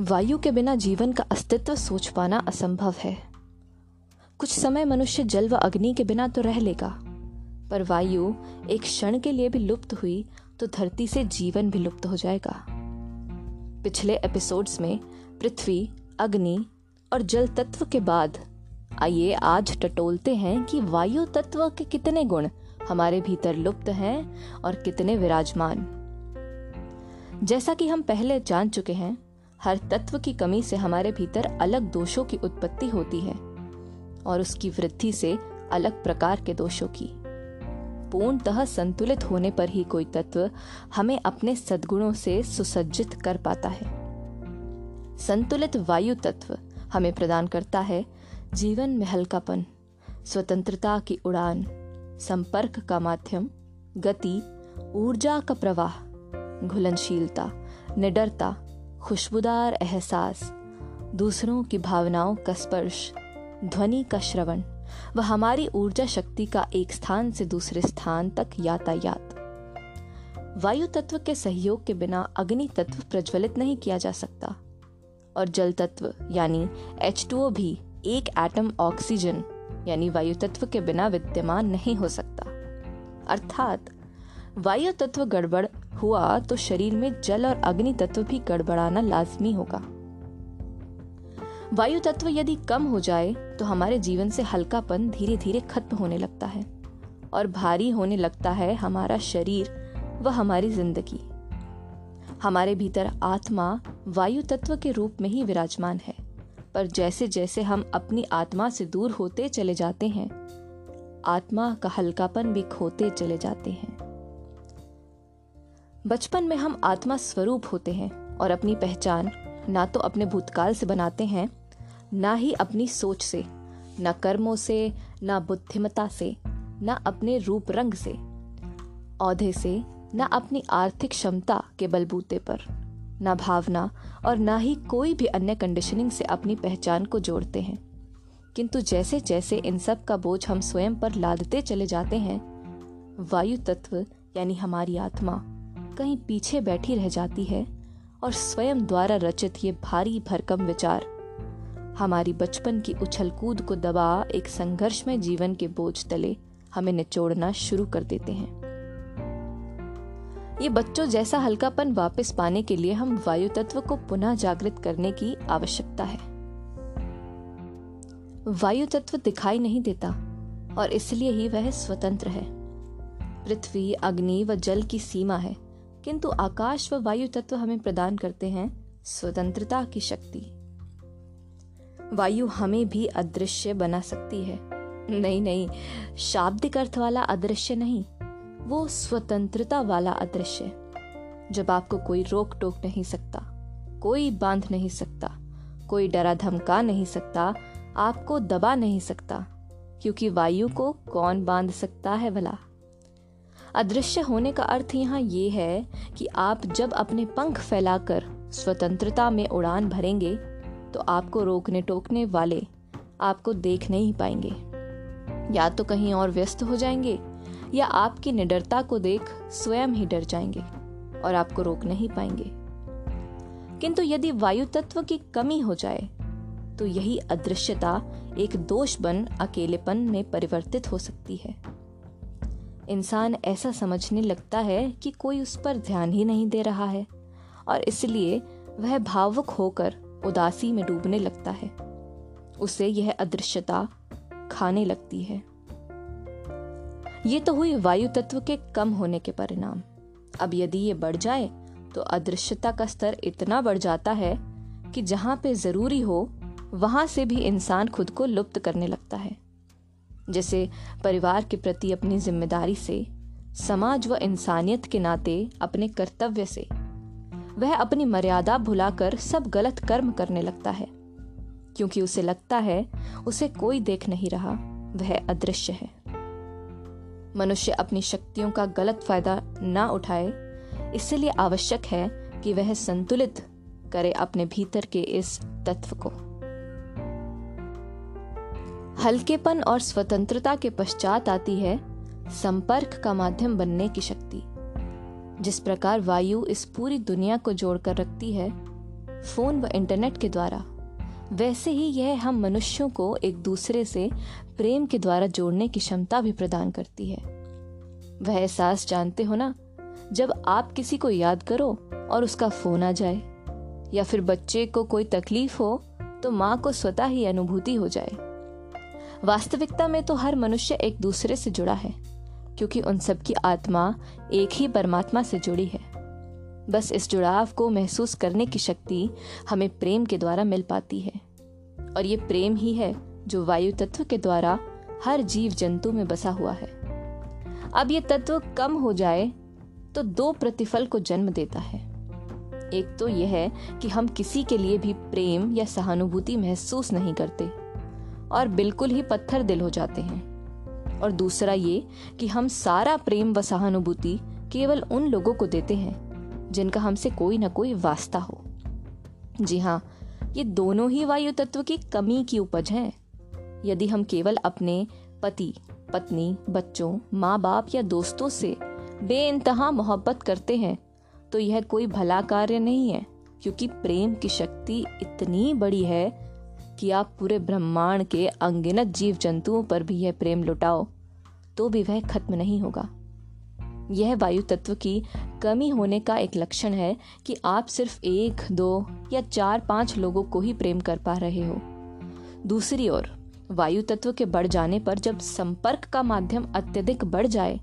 वायु के बिना जीवन का अस्तित्व सोच पाना असंभव है। कुछ समय मनुष्य जल व अग्नि के बिना तो रह लेगा, पर वायु एक क्षण के लिए भी लुप्त हुई तो धरती से जीवन भी लुप्त हो जाएगा। पिछले एपिसोड्स में पृथ्वी, अग्नि और जल तत्व के बाद, आइए आज टटोलते हैं कि वायु तत्व के कितने गुण हमारे भीतर लुप्त हैं और कितने विराजमान। जैसा कि हम पहले जान चुके हैं हर तत्व की कमी से हमारे भीतर अलग दोषों की उत्पत्ति होती है और उसकी वृद्धि से अलग प्रकार के दोषों की। पूर्णतः संतुलित होने पर ही कोई तत्व हमें अपने सद्गुणों से सुसज्जित कर पाता है। संतुलित वायु तत्व हमें प्रदान करता है जीवन में हल्कापन, स्वतंत्रता की उड़ान, संपर्क का माध्यम, गति, ऊर्जा का प्रवाह, घुलनशीलता, निडरता खुशबूदार एहसास, दूसरों की भावनाओं का स्पर्श, ध्वनि का श्रवण व हमारी ऊर्जा शक्ति का एक स्थान से दूसरे स्थान तक यातायात। वायु तत्व के सहयोग के बिना अग्नि तत्व प्रज्वलित नहीं किया जा सकता। और जल तत्व, यानी H2O भी एक एटम ऑक्सीजन यानी वायु तत्व के बिना विद्यमान नहीं हो सकता। अर्थात वायु तत्व गड़बड़ हुआ तो शरीर में जल और अग्नि तत्व भी गड़बड़ाना लाजमी होगा। वायु तत्व यदि कम हो जाए तो हमारे जीवन से हल्कापन धीरे धीरे खत्म होने लगता है और भारी होने लगता है हमारा शरीर व हमारी ज़िंदगी। हमारे भीतर आत्मा वायु तत्व के रूप में ही विराजमान है, पर जैसे जैसे हम अपनी आत्मा से दूर होते चले जाते हैं, आत्मा का हल्कापन भी खोते चले जाते हैं। बचपन में हम आत्मा स्वरूप होते हैं और अपनी पहचान ना तो अपने भूतकाल से बनाते हैं, ना ही अपनी सोच से, न कर्मों से, ना बुद्धिमता से, ना अपने रूप रंग से, औधे से, ना अपनी आर्थिक क्षमता के बलबूते पर, ना भावना और ना ही कोई भी अन्य कंडीशनिंग से अपनी पहचान को जोड़ते हैं। किंतु जैसे जैसे इन सब का बोझ हम स्वयं पर लादते चले जाते हैं वायु तत्व यानी हमारी आत्मा कहीं पीछे बैठी रह जाती है और स्वयं द्वारा रचित ये भारी भरकम विचार। हमारी बचपन की उछल कूद को दबा एक संघर्ष में जीवन के बोझ तले हमें निचोड़ना शुरू कर देते हैं। ये बच्चों जैसा हल्कापन वापस पाने के लिए हम वायु तत्व को पुनः जागृत करने की आवश्यकता है। वायु तत्व दिखाई नहीं देता और इसलिए ही वह स्वतंत्र है। पृथ्वी, अग्नि व जल की सीमा है। किंतु आकाश व वायु तत्व हमें प्रदान करते हैं स्वतंत्रता की शक्ति। वायु हमें भी अदृश्य बना सकती है। नहीं नहीं, शाब्दिक अर्थ वाला अदृश्य नहीं, वो स्वतंत्रता वाला अदृश्य। जब आपको कोई रोक टोक नहीं सकता, कोई बाँध नहीं सकता, कोई डरा धमका नहीं सकता, आपको दबा नहीं सकता, क्योंकि वायु को कौन बाँध सकता है भला? अदृश्य होने का अर्थ यहाँ ये है कि आप जब अपने पंख फैलाकर स्वतंत्रता में उड़ान भरेंगे तो आपको रोकने टोकने वाले आपको देख नहीं पाएँगे। या तो कहीं और व्यस्त हो जाएँगे, या आपकी निडरता को देख स्वयं ही डर जाएँगे और आपको रोक नहीं पाएँगे। किंतु यदि वायु तत्व की कमी हो जाए तो यही अदृश्यता एक दोष बन अकेलेपन में परिवर्तित हो सकती है। इंसान ऐसा समझने लगता है कि कोई उस पर ध्यान ही नहीं दे रहा है, और इसलिए वह भावुक होकर उदासी में डूबने लगता है। उसे यह अदृश्यता खाने लगती है। ये तो हुई वायु तत्व के कम होने के परिणाम। अब यदि ये बढ़ जाए तो अदृश्यता का स्तर इतना बढ़ जाता है कि जहाँ पे ज़रूरी हो, वहाँ से भी इंसान खुद को लुप्त करने लगता है। जैसे परिवार के प्रति अपनी ज़िम्मेदारी से, समाज व इंसानियत के नाते अपने कर्तव्य से। वह अपनी मर्यादा भुलाकर सब गलत कर्म करने लगता है, क्योंकि उसे लगता है, उसे कोई देख नहीं रहा, वह अदृश्य है। मनुष्य अपनी शक्तियों का गलत फ़ायदा ना उठाए, इसलिए आवश्यक है कि वह संतुलित करे अपने भीतर के इस तत्व को। हल्केपन और स्वतंत्रता के पश्चात आती है संपर्क का माध्यम बनने की शक्ति। जिस प्रकार वायु इस पूरी दुनिया को जोड़कर रखती है, फ़ोन व इंटरनेट के द्वारा, वैसे ही यह हम मनुष्यों को एक दूसरे से प्रेम के द्वारा जोड़ने की क्षमता भी प्रदान करती है। वह एहसास जानते हो ना, जब आप किसी को याद करो और उसका फ़ोन आ जाए, या फिर बच्चे को कोई तकलीफ़ हो तो माँ को स्वतः ही अनुभूति हो जाए। वास्तविकता में तो हर मनुष्य एक दूसरे से जुड़ा है, क्योंकि उन सबकी आत्मा एक ही परमात्मा से जुड़ी है। बस इस जुड़ाव को महसूस करने की शक्ति हमें प्रेम के द्वारा मिल पाती है, और ये प्रेम ही है जो वायु तत्व के द्वारा हर जीव जंतु में बसा हुआ है। अब ये तत्व कम हो जाए तो दो प्रतिफल को जन्म देता है। एक तो यह है कि हम किसी के लिए भी प्रेम या सहानुभूति महसूस नहीं करते। और बिल्कुल ही पत्थर दिल हो जाते हैं। और दूसरा ये कि हम सारा प्रेम व सहानुभूति केवल उन लोगों को देते हैं, जिनका हमसे कोई ना कोई वास्ता हो। जी हाँ ये दोनों ही वायु तत्व की कमी की उपज है। यदि हम केवल अपने पति, पत्नी, बच्चों माँ बाप या दोस्तों से बेइंतहा मोहब्बत करते हैं तो यह कोई भला कार्य नहीं है, क्योंकि प्रेम की शक्ति इतनी बड़ी है कि आप पूरे ब्रह्मांड के अंगिनत जीव जंतुओं पर भी यह प्रेम लुटाओ तो भी वह खत्म नहीं होगा। यह वायु तत्व की कमी होने का एक लक्षण है कि आप सिर्फ़ एक, दो या चार, पाँच लोगों को ही प्रेम कर पा रहे हो। दूसरी ओर वायु तत्व के बढ़ जाने पर जब संपर्क का माध्यम अत्यधिक बढ़ जाए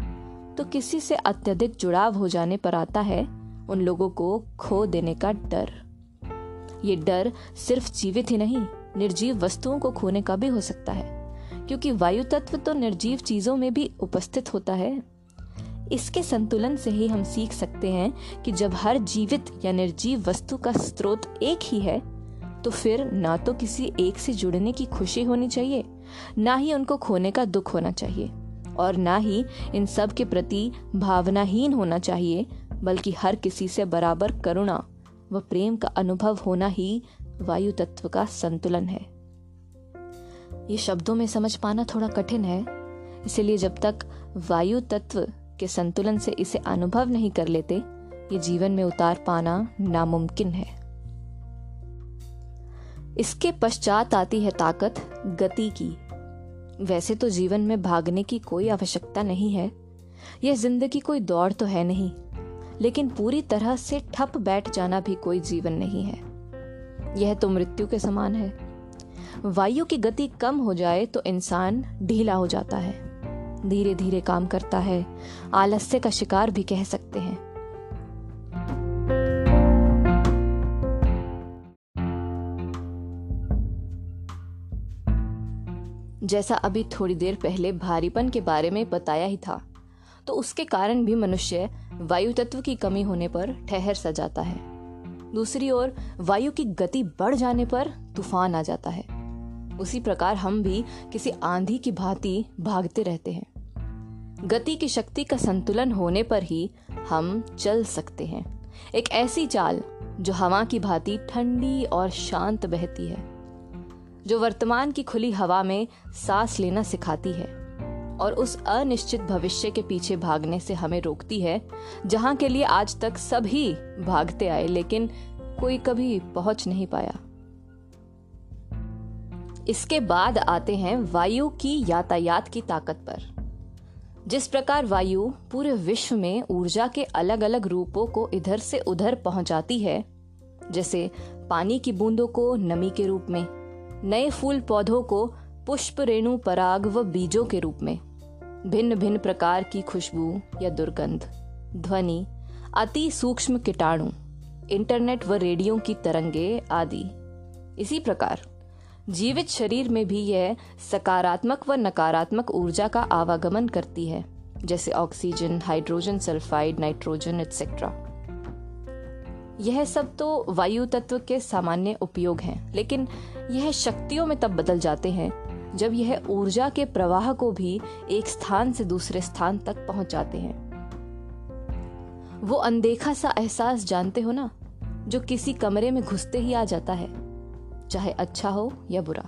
तो किसी से अत्यधिक जुड़ाव हो जाने पर आता है उन लोगों को खो देने का डर। ये डर सिर्फ़ जीवित ही नहीं निर्जीव वस्तुओं को खोने का भी हो सकता है, क्योंकि वायु तत्व तो निर्जीव चीज़ों में भी उपस्थित होता है। इसके संतुलन से ही हम सीख सकते हैं कि जब हर जीवित या निर्जीव वस्तु का स्रोत एक ही है तो फिर ना तो किसी एक से जुड़ने की खुशी होनी चाहिए, ना ही उनको खोने का दुख होना चाहिए, और ना ही इन सब के प्रति भावनाहीन होना चाहिए, बल्कि हर किसी से बराबर करुणा व प्रेम का अनुभव होना ही वायु तत्व का संतुलन है। ये शब्दों में समझ पाना थोड़ा कठिन है, इसलिए जब तक वायु तत्व के संतुलन से इसे अनुभव नहीं कर लेते, ये जीवन में उतार पाना नामुमकिन है। इसके पश्चात आती है ताकत गति की। वैसे तो जीवन में भागने की कोई आवश्यकता नहीं है। यह ज़िंदगी कोई दौड़ तो है नहीं, लेकिन पूरी तरह से ठप बैठ जाना भी कोई जीवन नहीं है। यह तो मृत्यु के समान है। वायु की गति कम हो जाए तो इंसान ढीला हो जाता है। धीरे धीरे काम करता है। आलस्य का शिकार भी कह सकते हैं। जैसा अभी थोड़ी देर पहले भारीपन के बारे में बताया ही था तो उसके कारण भी मनुष्य वायु तत्व की कमी होने पर ठहर सा जाता है। दूसरी ओर, वायु की गति बढ़ जाने पर तूफ़ान आ जाता है। उसी प्रकार हम भी किसी आंधी की भांति भागते रहते हैं। गति की शक्ति का संतुलन होने पर ही हम चल सकते हैं। एक ऐसी चाल जो हवा की भांति ठंडी और शांत बहती है, जो वर्तमान की खुली हवा में सांस लेना सिखाती है। और उस अनिश्चित भविष्य के पीछे भागने से हमें रोकती है, जहाँ के लिए आज तक सभी भागते आए, लेकिन कोई कभी पहुँच नहीं पाया। इसके बाद आते हैं वायु की यातायात की ताकत पर। जिस प्रकार वायु पूरे विश्व में ऊर्जा के अलग अलग रूपों को इधर से उधर पहुंचाती है, जैसे पानी की बूंदों को नमी के रूप में, नए फूल पौधों को पुष्प रेणु पराग व बीजों के रूप में। भिन्न भिन्न प्रकार की खुशबू या दुर्गंध, ध्वनि, अति सूक्ष्म कीटाणु, इंटरनेट व रेडियो की तरंगे आदि। इसी प्रकार, जीवित शरीर में भी यह सकारात्मक व नकारात्मक ऊर्जा का आवागमन करती है, जैसे oxygen, hydrogen sulphide, nitrogen et cetera यह सब तो वायु तत्व के सामान्य उपयोग हैं, लेकिन यह शक्तियों में तब बदल जाते हैं जब यह ऊर्जा के प्रवाह को भी एक स्थान से दूसरे स्थान तक पहुंचाते हैं। वो अनदेखा सा एहसास जानते हो ना, जो किसी कमरे में घुसते ही आ जाता है, चाहे अच्छा हो या बुरा।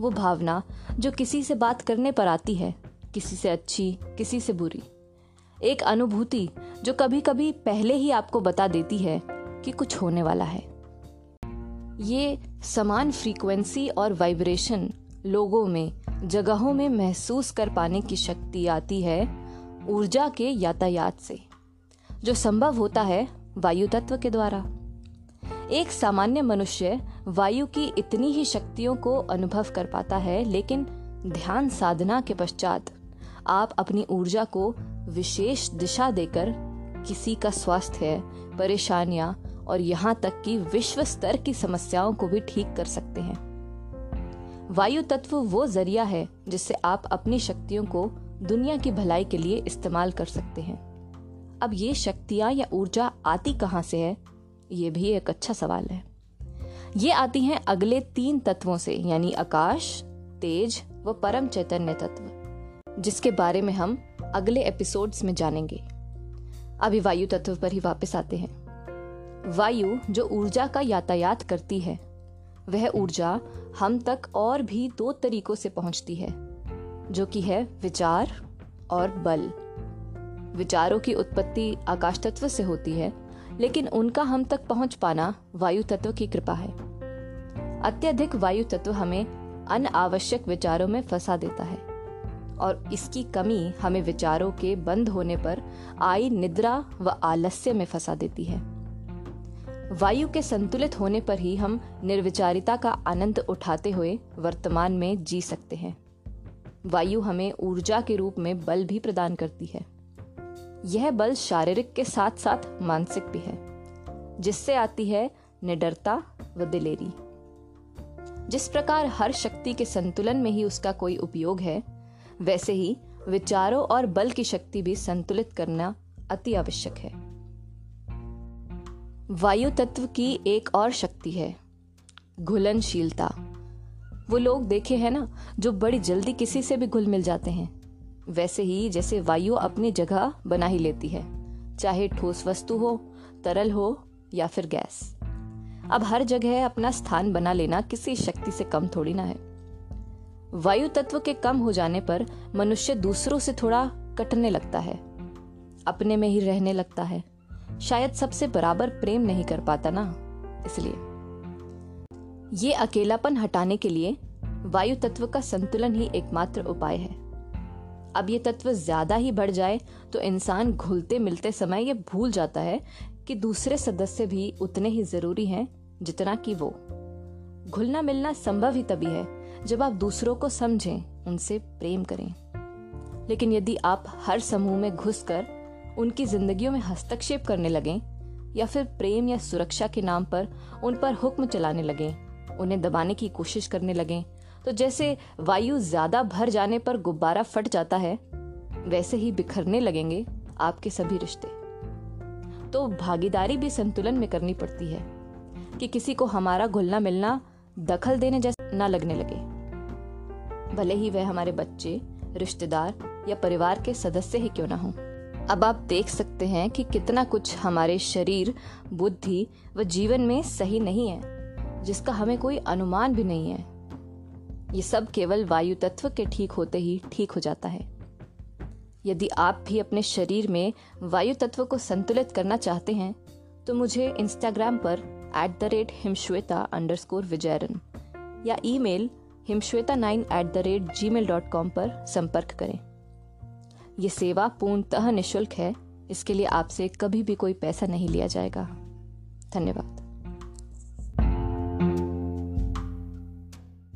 वो भावना जो किसी से बात करने पर आती है, किसी से अच्छी, किसी से बुरी। एक अनुभूति जो कभी कभी पहले ही आपको बता देती है कि कुछ होने वाला है। ये समान फ्रीक्वेंसी और वाइब्रेशन लोगों में, जगहों में महसूस कर पाने की शक्ति आती है ऊर्जा के यातायात से, जो संभव होता है वायु तत्व के द्वारा। एक सामान्य मनुष्य वायु की इतनी ही शक्तियों को अनुभव कर पाता है, लेकिन ध्यान साधना के पश्चात आप अपनी ऊर्जा को विशेष दिशा देकर किसी का स्वास्थ्य, परेशानियाँ और यहाँ तक कि विश्व स्तर की समस्याओं को भी ठीक कर सकते हैं। वायु तत्व वो ज़रिया है जिससे आप अपनी शक्तियों को दुनिया की भलाई के लिए इस्तेमाल कर सकते हैं। अब ये शक्तियाँ या ऊर्जा आती कहाँ से है? ये भी एक अच्छा सवाल है। ये आती हैं अगले तीन तत्वों से, यानी आकाश, तेज व परम चैतन्य तत्व, जिसके बारे में हम अगले एपिसोड्स में जानेंगे। अभी वायु तत्व पर ही वापस आते हैं। वायु जो ऊर्जा का यातायात करती है वह ऊर्जा हम तक और भी दो तरीकों से पहुँचती है, जो कि है विचार और बल। विचारों की उत्पत्ति आकाश तत्व से होती है, लेकिन उनका हम तक पहुँच पाना वायु तत्व की कृपा है। अत्यधिक वायु तत्व हमें अनावश्यक विचारों में फंसा देता है, और इसकी कमी हमें विचारों के बंद होने पर आई निद्रा व आलस्य में फंसा देती है। वायु के संतुलित होने पर ही हम निर्विचारिता का आनंद उठाते हुए वर्तमान में जी सकते हैं। वायु हमें ऊर्जा के रूप में बल भी प्रदान करती है। यह बल शारीरिक के साथ साथ मानसिक भी है, जिससे आती है निडरता व दिलेरी। जिस प्रकार हर शक्ति के संतुलन में ही उसका कोई उपयोग है, वैसे ही विचारों और बल की शक्ति भी संतुलित करना अति आवश्यक है। वायु तत्व की एक और शक्ति है, घुलनशीलता। वो लोग देखे हैं ना, जो बड़ी जल्दी किसी से भी घुल मिल जाते हैं। वैसे ही जैसे वायु अपनी जगह बना ही लेती है, चाहे ठोस वस्तु हो, तरल हो या फिर गैस। अब हर जगह अपना स्थान बना लेना किसी शक्ति से कम थोड़ी ना है। वायु तत्व के कम हो जाने पर मनुष्य दूसरों से थोड़ा कटने लगता है, अपने में ही रहने लगता है। शायद सबसे बराबर प्रेम नहीं कर पाता ना, इसलिए। ये अकेलापन हटाने के लिए वायु तत्व का संतुलन ही एकमात्र उपाय है। अब ये तत्व ज़्यादा ही बढ़ जाए तो इंसान घुलते मिलते समय ये भूल जाता है कि दूसरे सदस्य भी उतने ही ज़रूरी हैं जितना कि वो। घुलना मिलना संभव ही तभी है जब आप दूसरों को समझें, उनसे प्रेम करें। लेकिन यदि आप हर समूह में घुसकर उनकी जिंदगियों में हस्तक्षेप करने लगें, या फिर प्रेम या सुरक्षा के नाम पर उन पर हुक्म चलाने लगें, उन्हें दबाने की कोशिश करने लगें। तो जैसे वायु ज़्यादा भर जाने पर गुब्बारा फट जाता है, वैसे ही बिखरने लगेंगे आपके सभी रिश्ते। तो भागीदारी भी संतुलन में करनी पड़ती है, कि किसी को हमारा घुलना मिलना, दखल देने जैसा ना लगने लगे। भले ही वह हमारे बच्चे, रिश्तेदार या परिवार के सदस्य ही क्यों ना हो। अब आप देख सकते हैं कि कितना कुछ हमारे शरीर, बुद्धि व जीवन में सही नहीं है, जिसका हमें कोई अनुमान भी नहीं है। ये सब केवल वायु तत्व के ठीक होते ही ठीक हो जाता है। यदि आप भी अपने शरीर में वायु तत्व को संतुलित करना चाहते हैं तो मुझे इंस्टाग्राम पर at the rate Himshweta underscore Vijayran या email Himshweta nine at the rate Gmail dot com पर संपर्क करें। ये सेवा पूर्णतः निशुल्क है। इसके लिए आपसे कभी भी कोई पैसा नहीं लिया जाएगा। धन्यवाद।